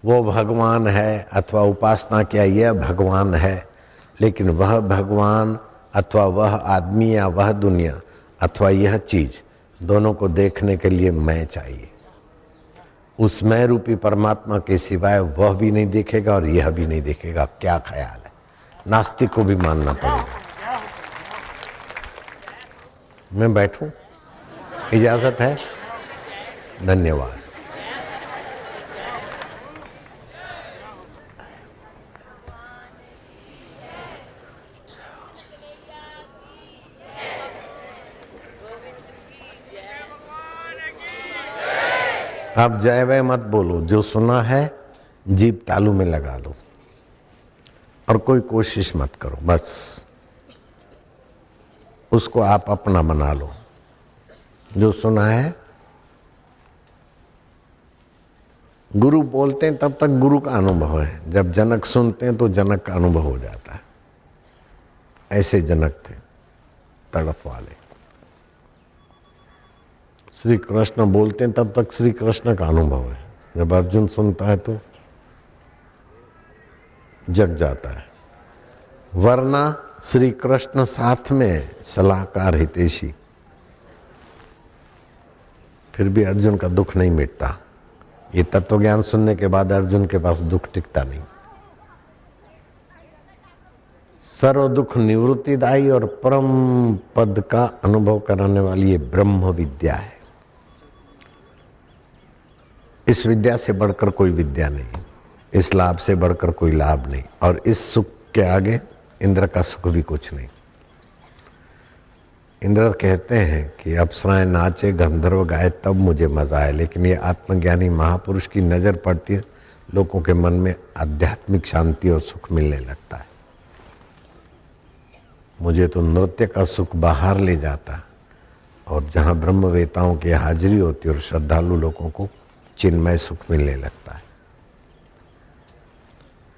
वो भगवान है अथवा उपासना क्या, यह भगवान है। लेकिन वह भगवान अथवा वह आदमी या वह दुनिया अथवा यह चीज़ दोनों को देखने के लिए मैं चाहिए। उस मैं रूपी परमात्मा के सिवाय वह भी नहीं देखेगा और यह भी नहीं देखेगा। क्या ख्याल है? नास्तिक को भी मानना पड़ेगा। मैं बैठूं? इजाज़त है? धन्यवाद। अब जय वय मत बोलो, जो सुना है, जीप तालू में लगा लो। और कोई कोशिश मत करो, बस। उसको आप अपना बना लो। जो सुना है, गुरु बोलते हैं, तब तक गुरु का अनुभव है। जब जनक सुनते हैं तो जनक का अनुभव हो जाता है। ऐसे जनक थे, तड़प वाले। श्री कृष्ण बोलते हैं, तब तक श्री कृष्ण का अनुभव है। जब अर्जुन सुनता है तो जग जाता है। वरना श्री कृष्ण साथ में सलाहकार हितेशी। फिर भी अर्जुन का दुख नहीं मिटता। ये तत्व ज्ञान सुनने के बाद अर्जुन के पास दुख टिकता नहीं। सर्व दुख निवृत्तिदायी और परम पद का अनुभव कराने वाली ये ब्रह्म विद्या है। इस विद्या से बढ़कर कोई विद्या नहीं, इस लाभ से बढ़कर कोई लाभ नहीं, और इस सुख के आगे इंद्र का सुख भी कुछ नहीं। इंद्र कहते हैं कि अप्सराएँ नाचे, गंधर्व गाए, तब मुझे मज़ा आए। लेकिन ये आत्मज्ञानी महापुरुष की नज़र पड़ती है, लोगों के मन में आध्यात्मिक शांति और सुख मिलने लगता है। मुझे तो नृत्य का सुख बाहर ले जाता, और जहाँ ब्रह्मवेताओं की हाजिरी होती और श्रद्धालु लोगों को चिन्मय सुख मिलने लगता है।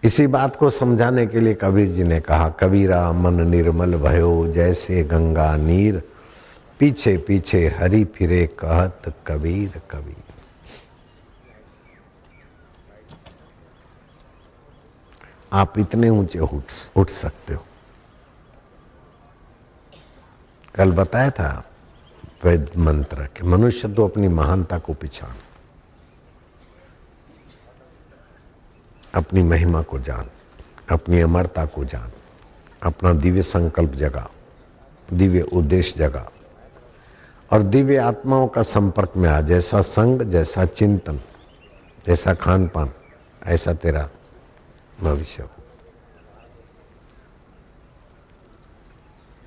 इसी बात को समझाने के लिए कबीर जी ने कहा, कबीरा, मन निर्मल भयो, जैसे गंगा नीर, पीछे पीछे हरी फिरे कहत कबीर कबीर। आप इतने ऊँचे उठ सकते हो। कल बताया था वेद मंत्र के मनुष्य तो अपनी महानता को पिछाड़ अपनी महिमा को जान, अपनी अमरता को जान, अपना दिव्य संकल्प जगा, दिव्य उद्देश्य जगा और दिव्य आत्माओं का संपर्क में आ, जैसा संग, जैसा चिंतन, जैसा खान पान ऐसा तेरा भविष्य हो।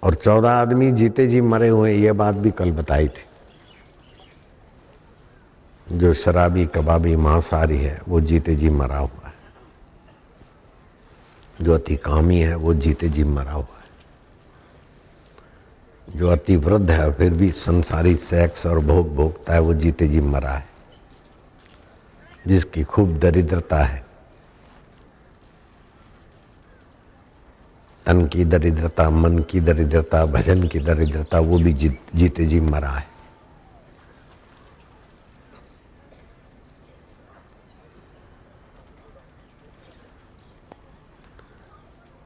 और चौदह आदमी जीते जी मरे हुए, ये बात भी कल बताई थी। जो शराबी, कबाबी, मांसाहारी है, वो जीते जी मरा हुआ। जो अति कामी है वो जीते जी मरा हुआ है। जो अति वृद्ध है फिर भी संसारी सेक्स और भोग भोगता है वो जीते जी मरा है। जिसकी खूब दरिद्रता है तन की दरिद्रता मन की दरिद्रता भजन की दरिद्रता वो भी जी, जीते जी मरा है।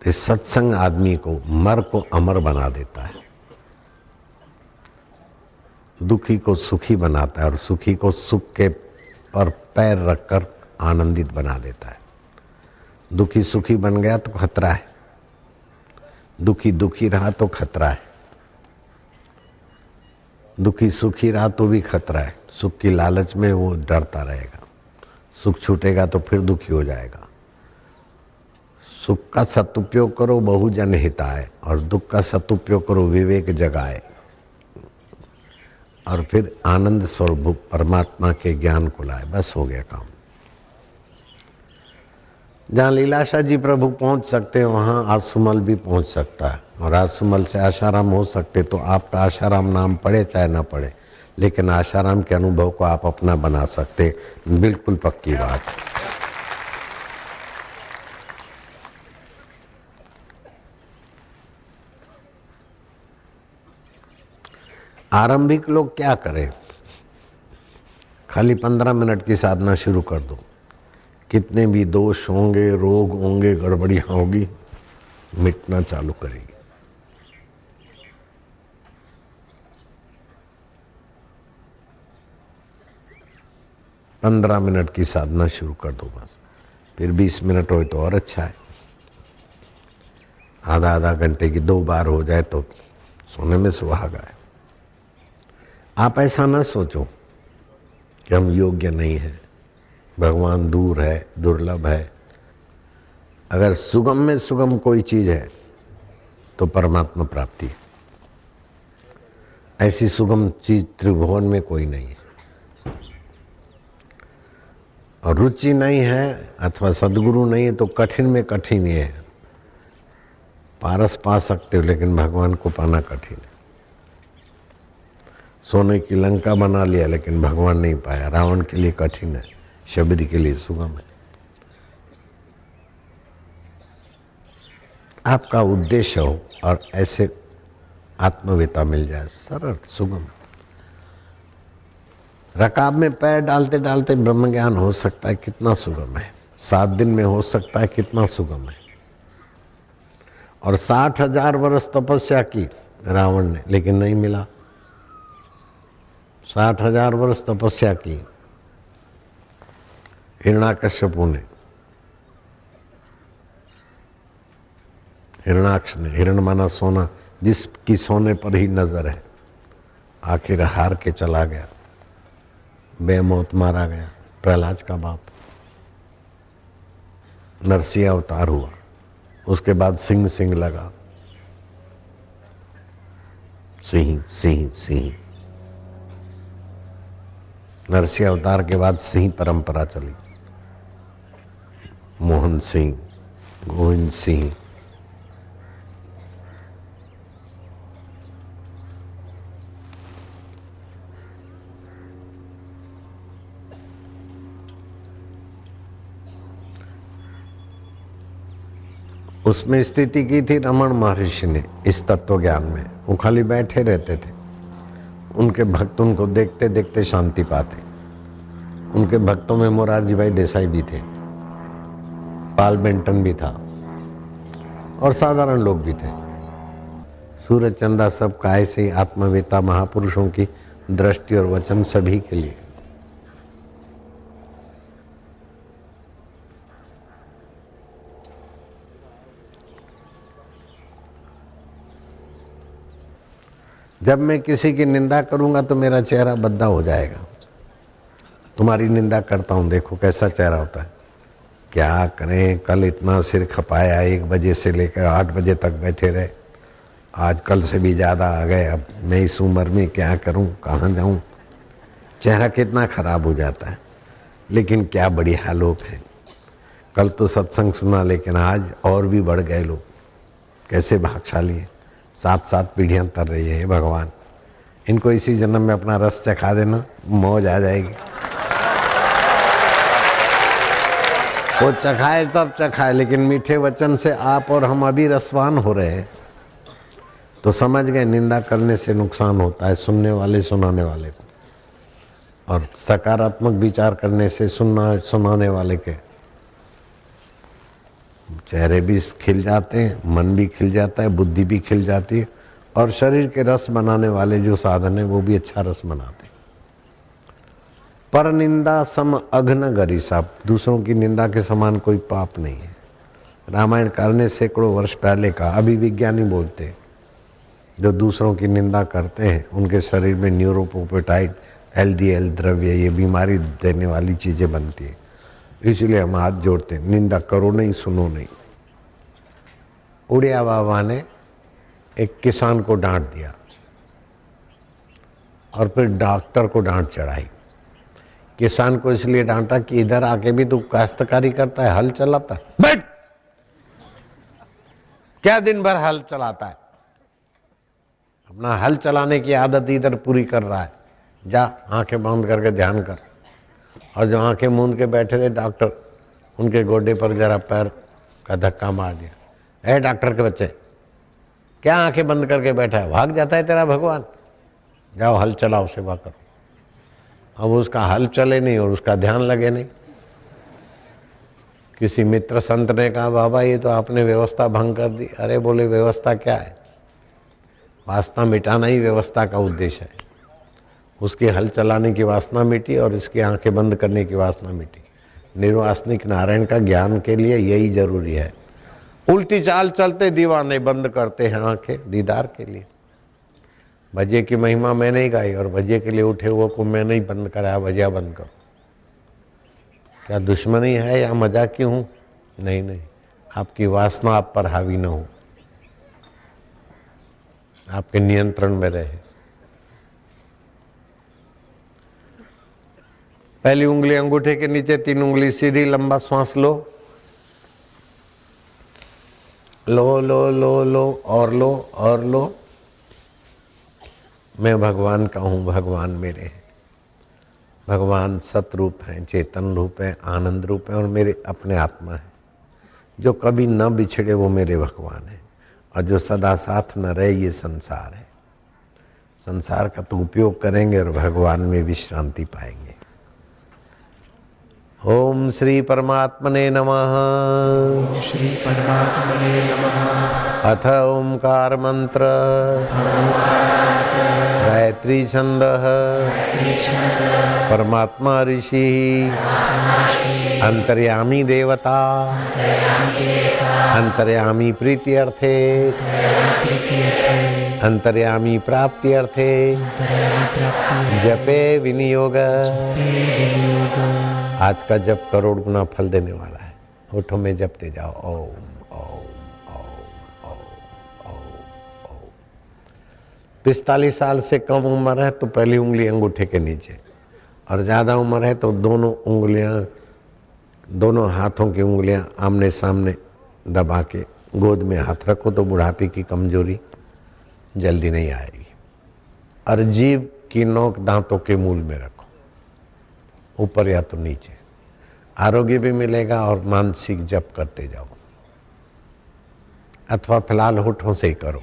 कि सत्संग आदमी को मर को अमर बना देता है। दुखी को सुखी बनाता है और सुखी को सुख के और पैर रखकर आनंदित बना देता है। दुखी सुखी बन गया तो खतरा है। दुखी दुखी रहा तो खतरा है। दुखी सुखी रहा तो भी खतरा है। सुख की लालच में वो डरता रहेगा। सुख छूटेगा तो फिर दुखी हो जाएगा। सुख का सदुपयोग करो, बहुजन हिताए और दुख का सदुपयोग करो, विवेक जगाए। और फिर आनंद स्वरूप परमात्मा के ज्ञान को लाए। बस हो गया काम। जहाँ लीलाशा जी प्रभु पहुँच सकते हैं, वहाँ आसुमल भी पहुँच सकता है। और आसुमल से आशाराम हो सकते तो आपका आशाराम नाम पड़े चाहे ना पड़े लेकिन आशाराम के अनुभव को आप अपना बना सकते बिल्कुल पक्की बात। है आरंभिक लोग क्या करें? खाली पंद्रह मिनट की साधना शुरू कर दो। कितने भी दोष होंगे, रोग होंगे, गड़बड़ियाँ होगी, मिटना चालू करेगी। पंद्रह मिनट की साधना शुरू कर दो बस। फिर बीस मिनट हो तो और अच्छा है। आधा आधा घंटे की दो बार हो जाए तो सोने में सुहागा है। आप ऐसा ना सोचो कि हम योग्य नहीं है। भगवान दूर है, दुर्लभ है। अगर सुगम में सुगम कोई चीज़ है तो परमात्मा प्राप्ति है। ऐसी सुगम चीज़ त्रिभुवन में कोई नहीं है। और रुचि नहीं है, अथवा सदगुरु नहीं है तो कठिन में कठिन ही है। पारस पा सकते हो, लेकिन भगवान को पाना कठिन है। सोने की लंका बना लिया, लेकिन भगवान नहीं पाया। रावण के लिए कठिन है, शबरी के लिए सुगम है। आपका उद्देश्य हो और ऐसे आत्मविता मिल जाए, सरल, सुगम। रकाब में पैर डालते डालते ब्रह्म ज्ञान हो सकता है, कितना सुगम है। सात दिन में हो सकता है, कितना सुगम है। और साठ हज़ार वर्ष तपस्या की रावण ने, लेकिन नहीं मिला। साठ हज़ार वर्ष तपस्या की। हिरणाकश्यपु ने। हिरणाक्ष ने, हिरण माना सोना जिसकी सोने पर ही नज़र है। आखिर हार के चला गया। बेमौत मारा गया। प्रहलाद का बाप। नरसिंह अवतार हुआ। उसके बाद सिंह सिंह लगा। सिंह सिंह सिंह। नरसिंह अवतार के बाद सिंह परंपरा चली। मोहन सिंह, गोविंद सिंह। उसमें स्थिति की थी रमन महर्षि ने, इस तत्व ज्ञान में। वो खाली बैठे रहते थे। उनके भक्त उनको देखते देखते शांति पाते। उनके भक्तों में मोरारजी भाई देसाई भी थे। पाल बेंटन भी था। और साधारण लोग भी थे। सूरज, चंदा सब का ऐसे ही आत्मवेता महापुरुषों की दृष्टि और वचन सभी के लिए। जब मैं किसी की निंदा करूँगा तो मेरा चेहरा बद्दा हो जाएगा। तुम्हारी निंदा करता हूँ, देखो कैसा चेहरा होता है। क्या करें? कल इतना सिर खपाया, एक बजे से लेकर आठ बजे तक बैठे रहे। आज कल से भी ज़्यादा आ गए, अब मैं इस उम्र में क्या करूँ? कहाँ जाऊँ? चेहरा कितना खराब हो जाता है। लेकिन क्या बढ़िया लोग हैं। कल तो सत्संग सुना, लेकिन आज और भी बढ़ गए लोग। कैसे भागशाली है। सात सात पीढ़ियाँ तर रही है भगवान। इनको इसी जन्म में अपना रस चखा देना, मौज आ जाएगी। वो चखाए तब चखाए, लेकिन मीठे वचन से आप और हम अभी रसवान हो रहे हैं। तो समझ गए, निंदा करने से नुकसान होता है, सुनने वाले सुनाने वाले को। और सकारात्मक विचार करने से सुनना, सुनाने वाले के चेहरे भी खिल जाते हैं, मन भी खिल जाता है, बुद्धि भी खिल जाती है, और शरीर के रस बनाने वाले जो साधन है, वो भी अच्छा रस बनाते हैं। पर निंदा सम अघन गरी साहब दूसरों की निंदा के समान कोई पाप नहीं है। रामायण करने सैकड़ों वर्ष पहले का अभी विज्ञानी बोलते हैं, जो दूसरों की निंदा करते हैं, उनके शरीर में न्यूरोपोपेटाइड एलडीएल द्रव्य, ये बीमारी देने वाली चीज़ें बनती है। इसलिए हम हाथ जोड़ते हैं। निंदा करो नहीं, सुनो नहीं। उड़िया बाबा ने एक किसान को डांट दिया और फिर डॉक्टर को डांट चढ़ाई। किसान को इसलिए डांटा कि इधर आके भी तू काश्तकारी करता है, हल चलाता है। बैठ! क्या दिन भर हल चलाता है? अपना हल चलाने की आदत इधर पूरी कर रहा है। जा, आँखें बंद करके ध्यान कर। और जो आँखें मूंद के बैठे थे, डॉक्टर, उनके गोडे पर जरा पैर का धक्का मार दिया। ए, डॉक्टर के बच्चे, क्या आँखें बंद करके बैठा है? भाग जाता है तेरा भगवान। जाओ, हल चलाओ, सेवा करो। अब उसका हल चले नहीं और उसका ध्यान लगे नहीं। किसी मित्र संत ने कहा, बाबा, ये तो आपने व्यवस्था भंग कर दी। अरे, बोले, व्यवस्था क्या है? वास्ता मिटाना ही व्यवस्था का उद्देश्य है। उसकी हल चलाने की वासना मिटी और इसकी आँखें बंद करने की वासना मिटी। निर्वासनिक नारायण का ज्ञान के लिए यही ज़रूरी है। उल्टी चाल चलते दीवाने बंद करते हैं आँखें, दीदार के लिए। भजिए की महिमा मैं नहीं गाई और भजिए के लिए उठे हुए को मैं नहीं बंद कराया, भजिया बंद करो। क्या दुश्मनी है या मज़ाक क्यों हूँ? नहीं नहीं। आपकी वासना आप पर हावी न हो। आपके नियंत्रण में रहे। पहली उंगली अंगूठे के नीचे, तीन उंगली सीधी, लंबा श्वास लो। लो लो लो लो, और लो और लो। मैं भगवान का हूँ, भगवान मेरे हैं। भगवान सतरूप हैं, चेतन रूप है, आनंद रूप है, और मेरे अपने आत्मा है। जो कभी न बिछड़े, वो मेरे भगवान है। और जो सदा साथ न रहे, ये संसार है। संसार का तो उपयोग करेंगे और भगवान में विश्रांति पाएँगे। ओम श्री परमात्मने नमः। श्री परमात्मने नमः। अथ ओंकार मंत्र। गायत्री छंद परमात्मा ऋषि अंतर्यामी देवता, अंतर्यामी प्रीति अर्थे, अंतर्यामी प्राप्ति अर्थे, जपे विनियोग। आज का जप करोड़ गुना फल देने वाला है। होठों में जपते जाओ। ओम ओम। पिस्तालीस साल से कम उम्र है तो पहली उंगली अंगूठे के नीचे। और ज़्यादा उम्र है तो दोनों उंगलियाँ, दोनों हाथों की उंगलियाँ आमने सामने दबा के गोद में हाथ रखो तो बुढ़ापे की कमज़ोरी जल्दी नहीं आएगी। और जीव की नोक दांतों के मूल में रखो। ऊपर या तो नीचे। आरोग्य भी मिलेगा और मानसिक जप करते जाओ। अथवा फ़िलहाल होठों से ही करो।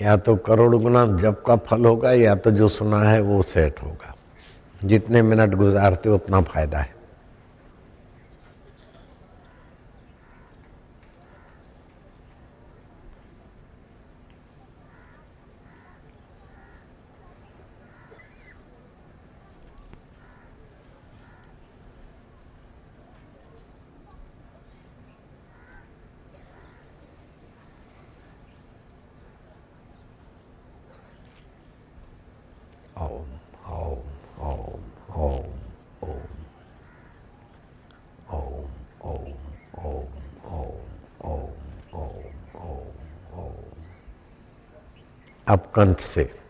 या तो करोड़ गुना जब का फल होगा या तो जो सुना है वो सेट होगा। जितने मिनट गुजारते हो उतना फ़ायदा है। कंठ से।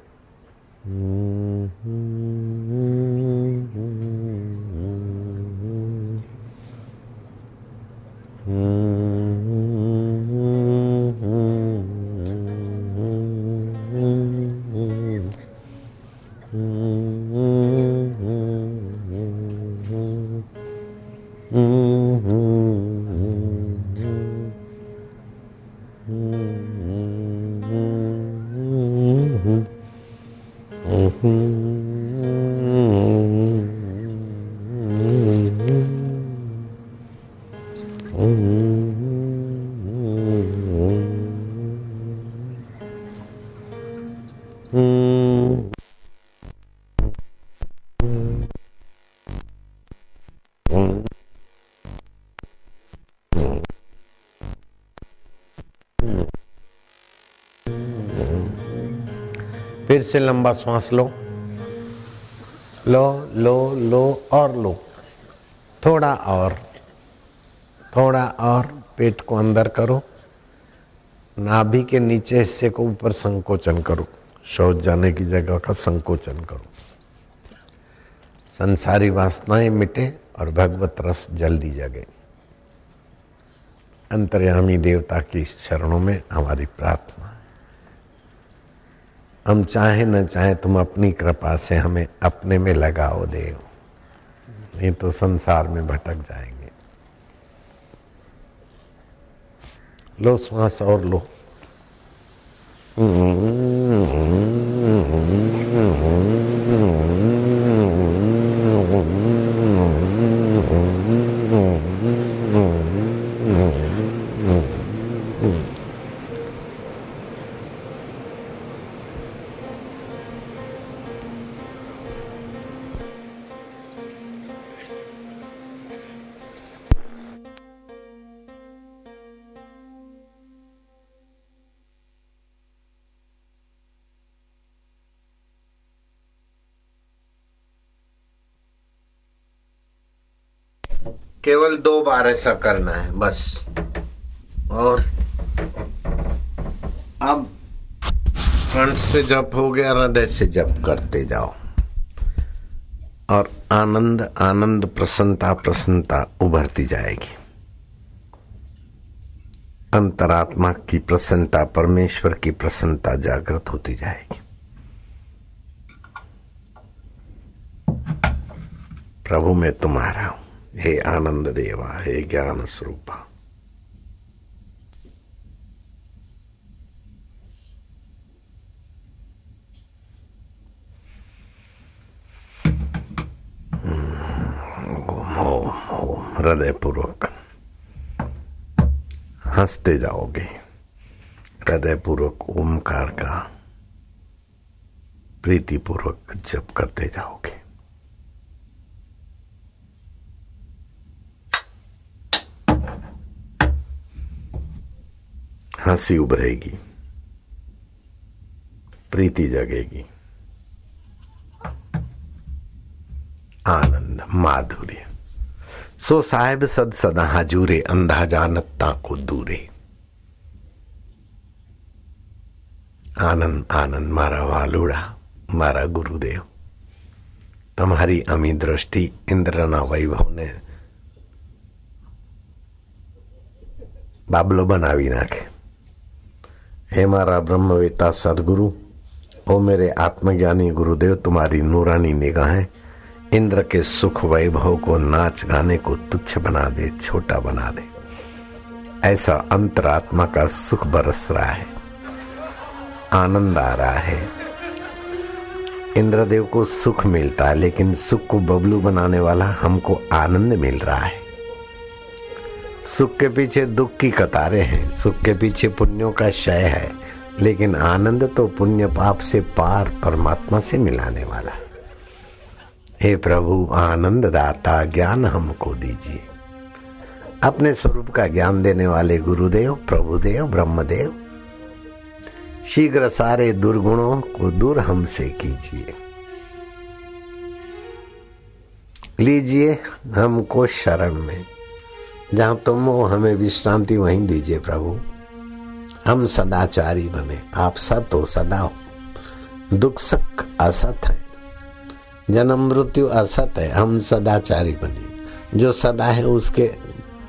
फिर से लंबा श्वास लो। लो लो लो और लो। थोड़ा और थोड़ा और पेट को अंदर करो। नाभि के नीचे हिस्से को ऊपर संकोचन करो। शौच जाने की जगह का संकोचन करो। संसारी वासनाएँ मिटे और भगवत रस जल्दी जगे। अंतर्यामी देवता की शरणों में हमारी प्रार्थना हम चाहे न चाहे तुम अपनी कृपा से हमें अपने में लगाओ देव। नहीं तो संसार में भटक जाएँगे। लो, श्वास और लो। दो बार ऐसा करना है, बस। और अब कंठ से जप हो गया, हृदय से जप करते जाओ। और आनंद आनंद प्रसन्नता प्रसन्नता उभरती जाएगी। अंतरात्मा की प्रसन्नता, परमेश्वर की प्रसन्नता जागृत होती जाएगी। प्रभु, मैं तुम्हारा हूँ। हे आनंद देवा हे ज्ञान स्वरूपा हृदय पूर्वक हँसते जाओगे हृदय पूर्वक ओमकार का प्रीतिपूर्वक जप करते जाओगे हंसी उभरेगी प्रीति जगेगी आनंद माधुर्य सो साहेब सद सदा हजूरे अंधा जानता को दूरे आनंद आनंद मारा वालुड़ा मारा गुरुदेव तुम्हारी अमी दृष्टि इंद्रना वैभव ने બાબલો બનાવી નાખે हे मारा ब्रह्मवेता सदगुरु, ओ मेरे आत्मज्ञानी गुरुदेव, तुम्हारी नूरानी निगाहें इंद्र के सुख वैभव को नाच गाने को तुच्छ बना दे, छोटा बना दे। ऐसा अंतरात्मा का सुख बरस रहा है, आनंद आ रहा है। इंद्रदेव को सुख मिलता है, लेकिन सुख को बबलू बनाने वाला हमको आनंद मिल रहा है। सुख के पीछे दुख की कतारें हैं। सुख के पीछे पुण्यों का क्षय है। लेकिन आनंद तो पुण्य पाप से पार परमात्मा से मिलाने वाला हे। प्रभु आनंद दाता ज्ञान हमको दीजिए। अपने स्वरूप का ज्ञान देने वाले गुरुदेव, प्रभुदेव, ब्रह्मदेव, शीघ्र सारे दुर्गुणों को दूर हमसे कीजिए। लीजिए हमको शरण में। जहाँ तुम हो, हमें विश्रांति वहीं दीजिए प्रभु। हम सदाचारी बने, आप सत हो, सदा हो। दुख सक असत है। जन्म, मृत्यु असत है, हम सदाचारी बने। जो सदा है, उसके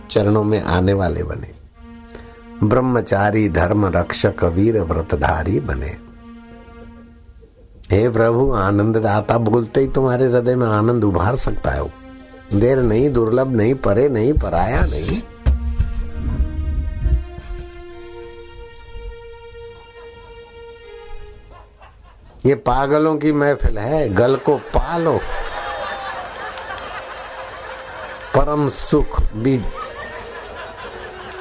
चरणों में आने वाले बने। ब्रह्मचारी, धर्म रक्षक, वीर व्रतधारी बने। हे प्रभु आनंद दाता बोलते ही तुम्हारे हृदय में आनंद उभार सकता है वो। देर नहीं दुर्लभ नहीं परे नहीं पराया नहीं। ये पागलों की महफिल है गल को पालो। परम सुख भी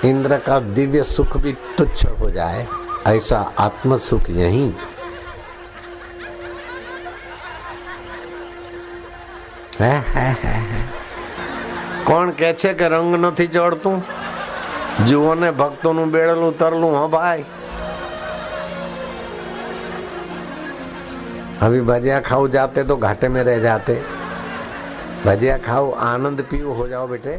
इंद्र का दिव्य सुख भी तुच्छ हो जाए ऐसा आत्म सुख यही। है, है, है, है। કોણ કે છે કે રંગ નથી ચડતું જુઓ ને ભક્તોનું બેડેલું તરલું હો ભાઈ अभी भजिया खाओ जाते तो घाटे में रह जाते भजिया खाओ आनंद पियो हो जाओ बेटे